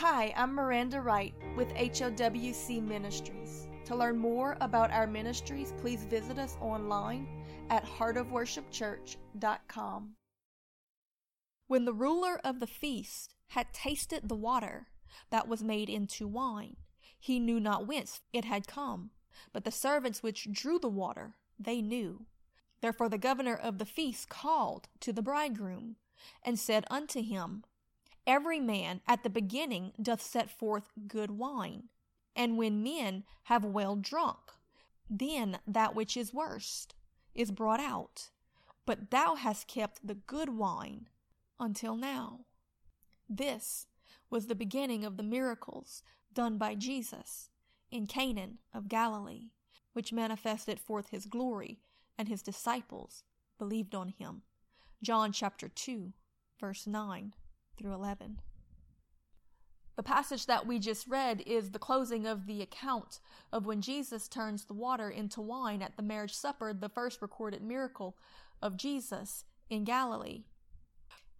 Hi, I'm Miranda Wright with HOWC Ministries. To learn more about our ministries, please visit us online at heartofworshipchurch.com. When the ruler of the feast had tasted the water that was made into wine, he knew not whence it had come, but the servants which drew the water, they knew. Therefore the governor of the feast called to the bridegroom, and said unto him, Every man at the beginning doth set forth good wine, and when men have well drunk, then that which is worst is brought out. But thou hast kept the good wine until now. This was the beginning of the miracles done by Jesus in Cana of Galilee, which manifested forth his glory, and his disciples believed on him. John chapter 2, verse 9 through 11. The passage that we just read is the closing of the account of when Jesus turns the water into wine at the marriage supper, the first recorded miracle of Jesus in Galilee.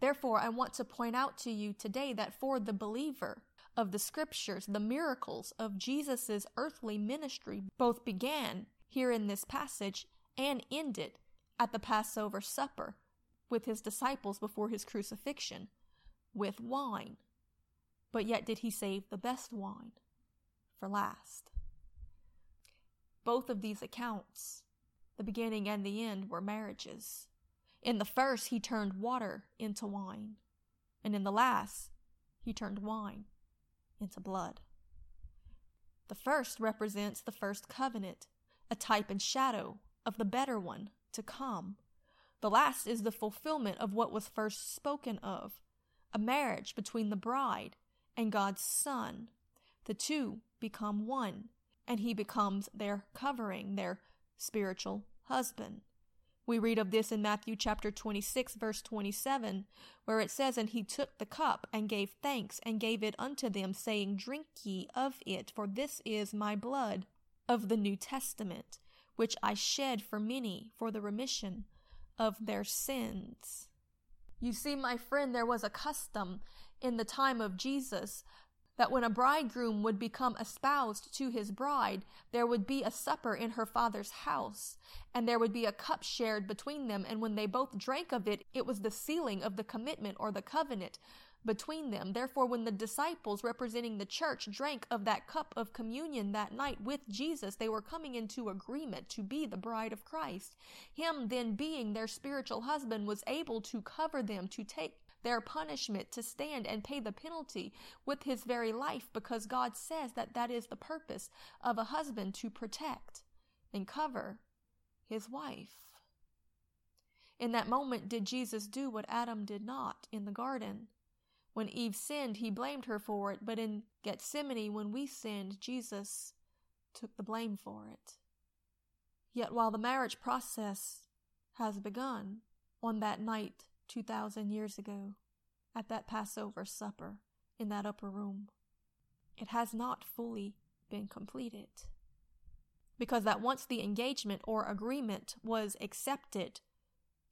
Therefore, I want to point out to you today that for the believer of the scriptures, the miracles of Jesus' earthly ministry both began here in this passage and ended at the Passover supper with his disciples before his crucifixion with wine. But yet did he save the best wine for last. Both of these accounts, the beginning and the end, were marriages. In the first, he turned water into wine, and in the last, he turned wine into blood. The first represents the first covenant, a type and shadow of the better one to come. The last is the fulfillment of what was first spoken of, a marriage between the bride and God's Son. The two become one, and he becomes their covering, their spiritual husband. We read of this in Matthew chapter 26, verse 27, where it says, And he took the cup and gave thanks and gave it unto them, saying, Drink ye of it, for this is my blood of the New Testament, which I shed for many for the remission of their sins. You see, my friend, there was a custom in the time of Jesus that when a bridegroom would become espoused to his bride, there would be a supper in her father's house, and there would be a cup shared between them. And when they both drank of it, it was the sealing of the commitment or the covenant between them. Therefore, when the disciples representing the church drank of that cup of communion that night with Jesus, they were coming into agreement to be the bride of Christ. Him then being their spiritual husband was able to cover them, to take their punishment, to stand and pay the penalty with his very life because God says that that is the purpose of a husband to protect and cover his wife. In that moment, did Jesus do what Adam did not in the garden? When Eve sinned, he blamed her for it, but in Gethsemane, when we sinned, Jesus took the blame for it. Yet while the marriage process has begun on that night 2,000 years ago, at that Passover supper in that upper room, it has not fully been completed. Because that once the engagement or agreement was accepted,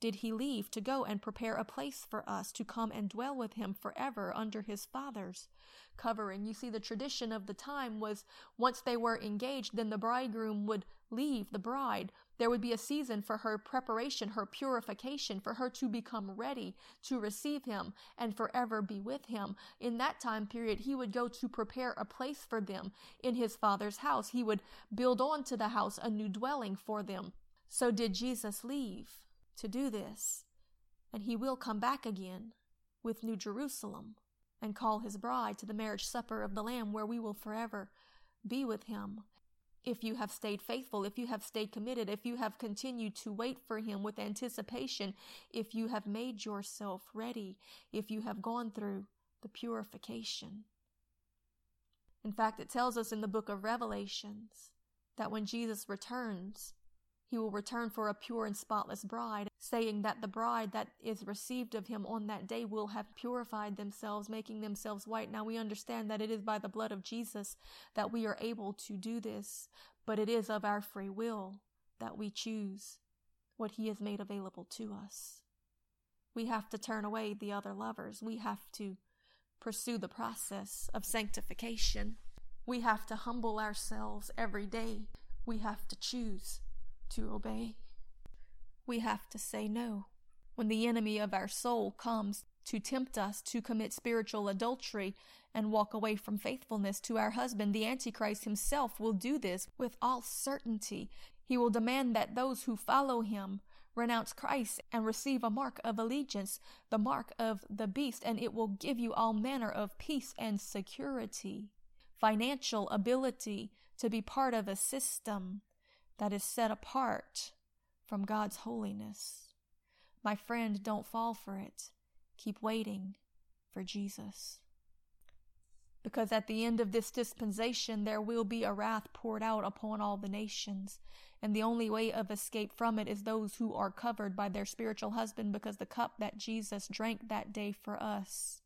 did he leave to go and prepare a place for us to come and dwell with him forever under his father's covering. You see, the tradition of the time was once they were engaged, then the bridegroom would leave the bride. There would be a season for her preparation, her purification, for her to become ready to receive him and forever be with him. In that time period, he would go to prepare a place for them in his father's house. He would build on to the house a new dwelling for them. So did Jesus leave to do this, and he will come back again with New Jerusalem and call his bride to the marriage supper of the Lamb where we will forever be with him. If you have stayed faithful, if you have stayed committed, if you have continued to wait for him with anticipation, if you have made yourself ready, if you have gone through the purification. In fact, it tells us in the book of Revelations that when Jesus returns, he will return for a pure and spotless bride, saying that the bride that is received of him on that day will have purified themselves, making themselves white. Now we understand that it is by the blood of Jesus that we are able to do this, but it is of our free will that we choose what he has made available to us. We have to turn away the other lovers. We have to pursue the process of sanctification. We have to humble ourselves every day. We have to choose to obey. We have to say no. When the enemy of our soul comes to tempt us to commit spiritual adultery and walk away from faithfulness to our husband, the Antichrist himself will do this with all certainty. He will demand that those who follow him renounce Christ and receive a mark of allegiance, the mark of the beast, and it will give you all manner of peace and security, financial ability to be part of a system that is set apart from God's holiness. My friend, don't fall for it. Keep waiting for Jesus. Because at the end of this dispensation, there will be a wrath poured out upon all the nations. And the only way of escape from it is those who are covered by their spiritual husband, because the cup that Jesus drank that day for us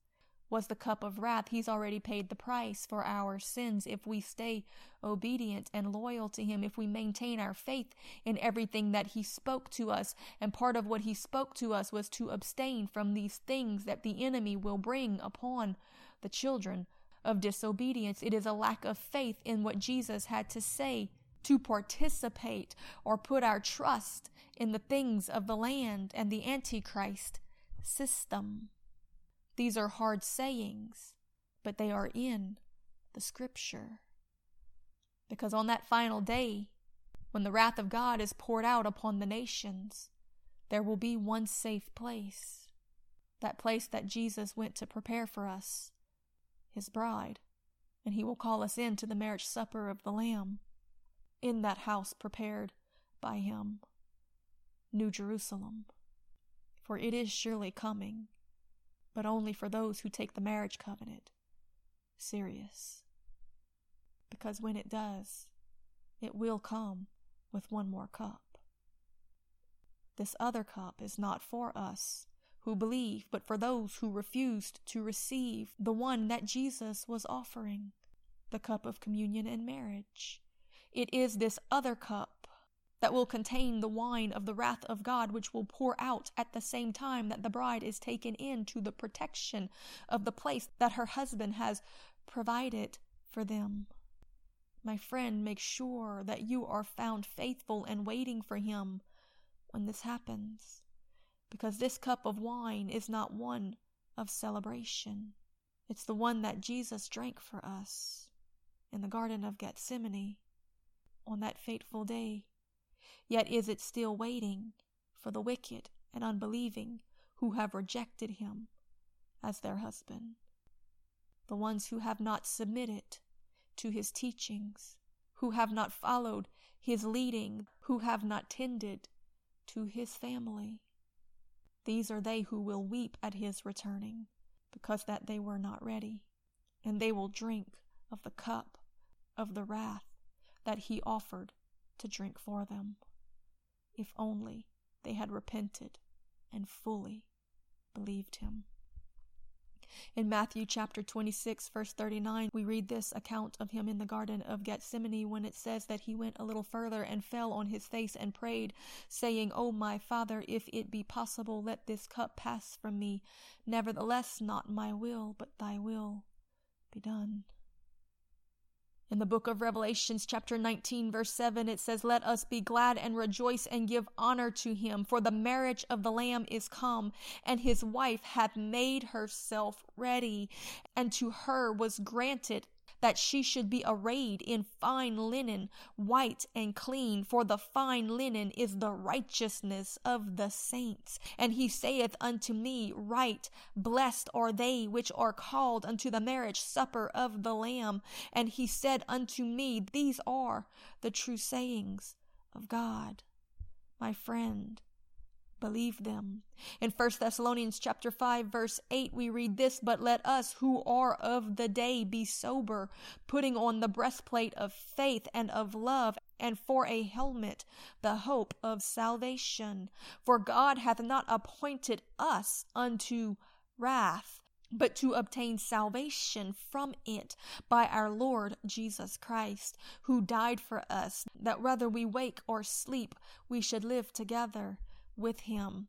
was the cup of wrath. He's already paid the price for our sins if we stay obedient and loyal to Him, if we maintain our faith in everything that He spoke to us. And part of what He spoke to us was to abstain from these things that the enemy will bring upon the children of disobedience. It is a lack of faith in what Jesus had to say to participate or put our trust in the things of the land and the Antichrist system. These are hard sayings, but they are in the scripture. Because on that final day, when the wrath of God is poured out upon the nations, there will be one safe place. That place that Jesus went to prepare for us, his bride, and he will call us in to the marriage supper of the Lamb, in that house prepared by him, New Jerusalem. For it is surely coming but only for those who take the marriage covenant serious. Because when it does, it will come with one more cup. This other cup is not for us who believe, but for those who refused to receive the one that Jesus was offering the cup of communion and marriage. It is this other cup that will contain the wine of the wrath of God, which will pour out at the same time that the bride is taken in to the protection of the place that her husband has provided for them. My friend, make sure that you are found faithful and waiting for him when this happens, because this cup of wine is not one of celebration. It's the one that Jesus drank for us in the Garden of Gethsemane on that fateful day Yet is it still waiting for the wicked and unbelieving who have rejected him as their husband, the ones who have not submitted to his teachings, who have not followed his leading, who have not tended to his family. These are they who will weep at his returning, because that they were not ready, and they will drink of the cup of the wrath that he offered to drink for them if only they had repented and fully believed him. In Matthew chapter 26, verse 39, we read this account of him in the Garden of Gethsemane when it says that he went a little further and fell on his face and prayed, saying, O my Father, if it be possible, let this cup pass from me. Nevertheless, not my will, but thy will be done. In the book of Revelations, chapter 19, verse 7, it says, Let us be glad and rejoice and give honor to him, for the marriage of the Lamb is come, and his wife hath made herself ready. And to her was granted that she should be arrayed in fine linen, white and clean, for the fine linen is the righteousness of the saints. And he saith unto me, Right, blessed are they which are called unto the marriage supper of the Lamb. And he said unto me, These are the true sayings of God. My friend, believe them. In 1 Thessalonians chapter 5 verse 8 we read this, but let us who are of the day be sober, putting on the breastplate of faith and of love, and for a helmet the hope of salvation. For God hath not appointed us unto wrath, but to obtain salvation from it by our Lord Jesus Christ, who died for us, that whether we wake or sleep, we should live together with him.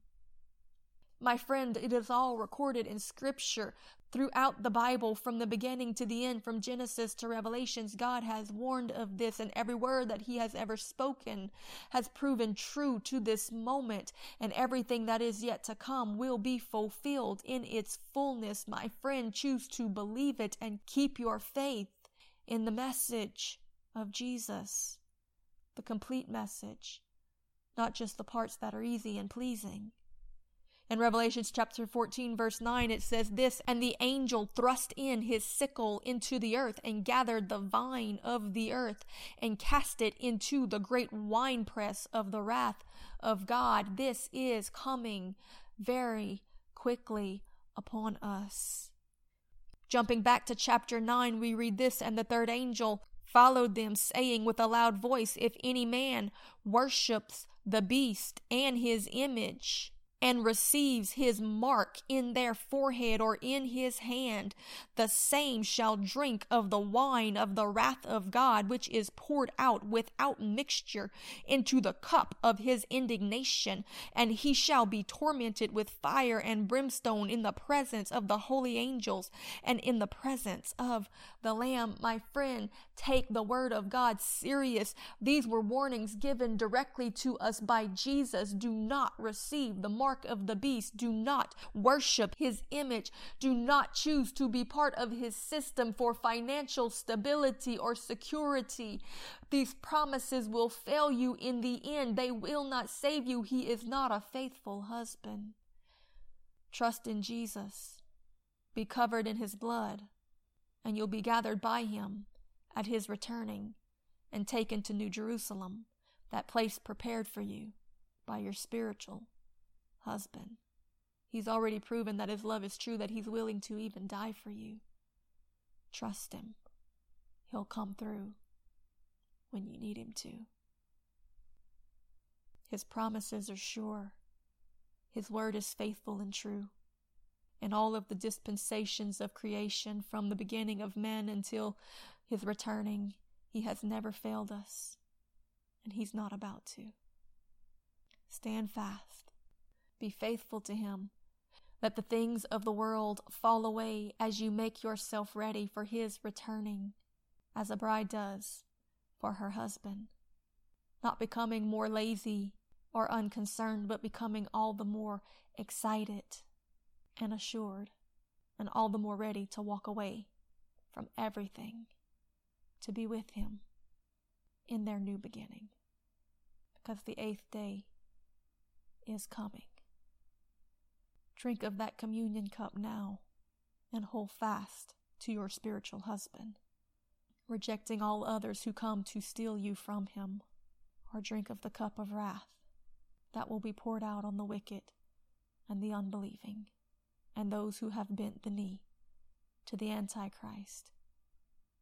My friend, it is all recorded in Scripture. Throughout the Bible, from the beginning to the end, from Genesis to Revelations, God has warned of this, and every word that He has ever spoken has proven true to this moment, and everything that is yet to come will be fulfilled in its fullness. My friend, choose to believe it and keep your faith in the message of Jesus, the complete message, not just the parts that are easy and pleasing. In Revelations chapter 14, verse 9, it says this And the angel thrust in his sickle into the earth and gathered the vine of the earth and cast it into the great winepress of the wrath of God. This is coming very quickly upon us. Jumping back to chapter 9, we read this And the third angel followed them, saying with a loud voice, If any man worships the beast and his image, and receives his mark in their forehead or in his hand, the same shall drink of the wine of the wrath of God, which is poured out without mixture into the cup of his indignation, and he shall be tormented with fire and brimstone in the presence of the holy angels and in the presence of the Lamb. My friend, take the word of God serious. These were warnings given directly to us by Jesus. Do not receive the mark mark of the beast. Do not worship his image. Do not choose to be part of his system for financial stability or security. These promises will fail you in the end. They will not save you. He is not a faithful husband. Trust in Jesus. Be covered in his blood, and you'll be gathered by him at his returning and taken to New Jerusalem, that place prepared for you by your spiritual husband. He's already proven that his love is true, that he's willing to even die for you. Trust him. He'll come through when you need him to. His promises are sure. His word is faithful and true. In all of the dispensations of creation, from the beginning of men until his returning, he has never failed us, and he's not about to. Stand fast be faithful to him. Let the things of the world fall away as you make yourself ready for his returning, as a bride does for her husband. Not becoming more lazy or unconcerned, but becoming all the more excited and assured, and all the more ready to walk away from everything to be with him in their new beginning. Because the eighth day is coming. Drink of that communion cup now and hold fast to your spiritual husband, rejecting all others who come to steal you from him, or drink of the cup of wrath that will be poured out on the wicked and the unbelieving and those who have bent the knee to the Antichrist,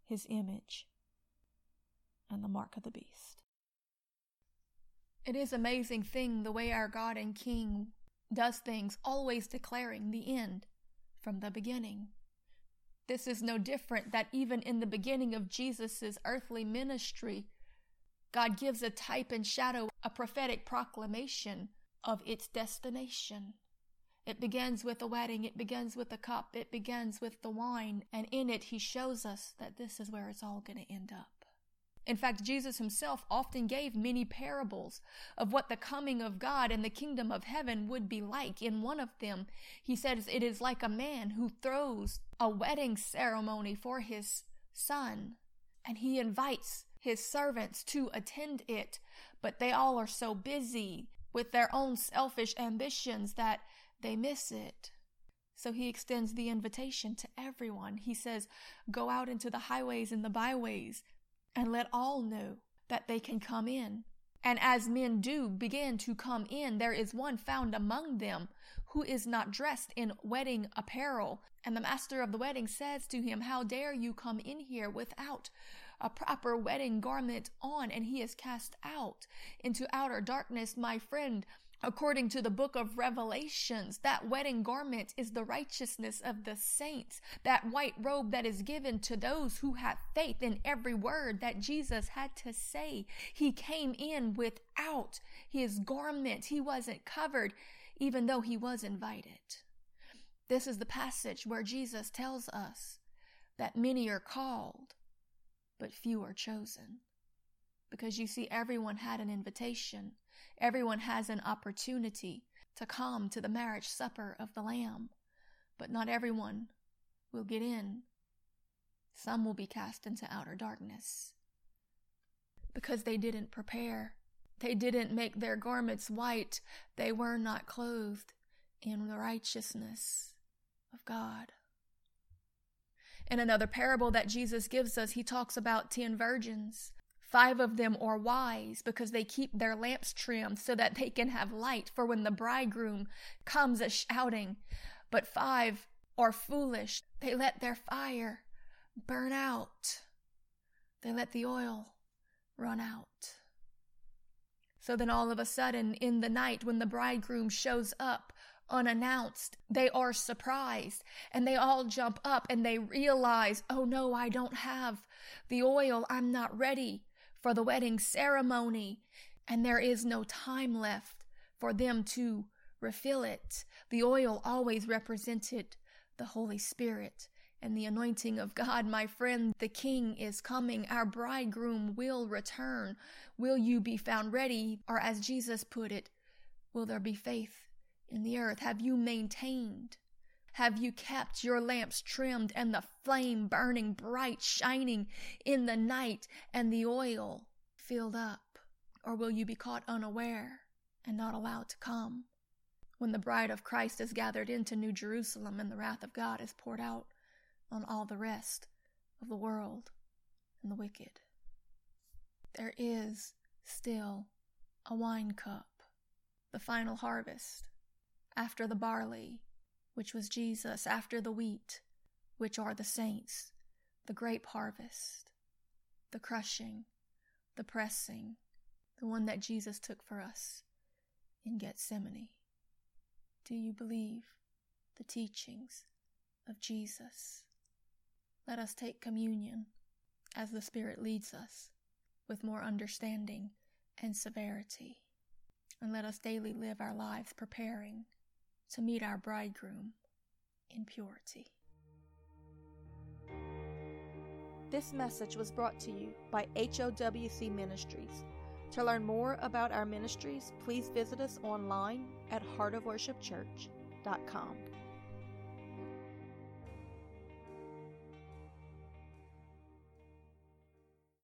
his image, and the mark of the beast. It is amazing thing the way our God and King does things always declaring the end from the beginning. This is no different that even in the beginning of Jesus' earthly ministry, God gives a type and shadow, a prophetic proclamation of its destination. It begins with a wedding, it begins with a cup, it begins with the wine, and in it he shows us that this is where it's all going to end up. In fact, Jesus himself often gave many parables of what the coming of God and the kingdom of heaven would be like. In one of them, he says it is like a man who throws a wedding ceremony for his son, and he invites his servants to attend it, but they all are so busy with their own selfish ambitions that they miss it. So he extends the invitation to everyone. He says, Go out into the highways and the byways and let all know that they can come in. And as men do begin to come in, there is one found among them who is not dressed in wedding apparel. And the master of the wedding says to him, How dare you come in here without a proper wedding garment on? And he is cast out into outer darkness. My friend, According to the book of Revelations, that wedding garment is the righteousness of the saints, that white robe that is given to those who have faith in every word that Jesus had to say. He came in without his garment. He wasn't covered even though he was invited. This is the passage where Jesus tells us that many are called, but few are chosen. Because you see, everyone had an invitation, everyone has an opportunity to come to the marriage supper of the Lamb, but not everyone will get in. Some will be cast into outer darkness because they didn't prepare. They didn't make their garments white. They were not clothed in the righteousness of God. In another parable that Jesus gives us, he talks about ten virgins. Five of them are wise because they keep their lamps trimmed so that they can have light for when the bridegroom comes a shouting. But five are foolish. They let their fire burn out. They let the oil run out. So then, all of a sudden, in the night, when the bridegroom shows up unannounced, they are surprised and they all jump up and they realize, oh no, I don't have the oil. I'm not ready for the wedding ceremony. And there is no time left for them to refill it. The oil always represented the Holy Spirit and the anointing of God, my friend, the King is coming. Our bridegroom will return. Will you be found ready? Or as Jesus put it, will there be faith in the earth? Have you maintained? Have you kept your lamps trimmed and the flame burning bright, shining in the night and the oil filled up? Or will you be caught unaware and not allowed to come? When the bride of Christ is gathered into New Jerusalem and the wrath of God is poured out on all the rest of the world and the wicked. There is still a wine cup, the final harvest, after the barley, which was Jesus, after the wheat, which are the saints, the grape harvest, the crushing, the pressing, the one that Jesus took for us in Gethsemane. Do you believe the teachings of Jesus? Let us take communion as the Spirit leads us with more understanding and severity. And let us daily live our lives preparing to meet our bridegroom in purity. This message was brought to you by HOWC Ministries. To learn more about our ministries, please visit us online at heartofworshipchurch.com.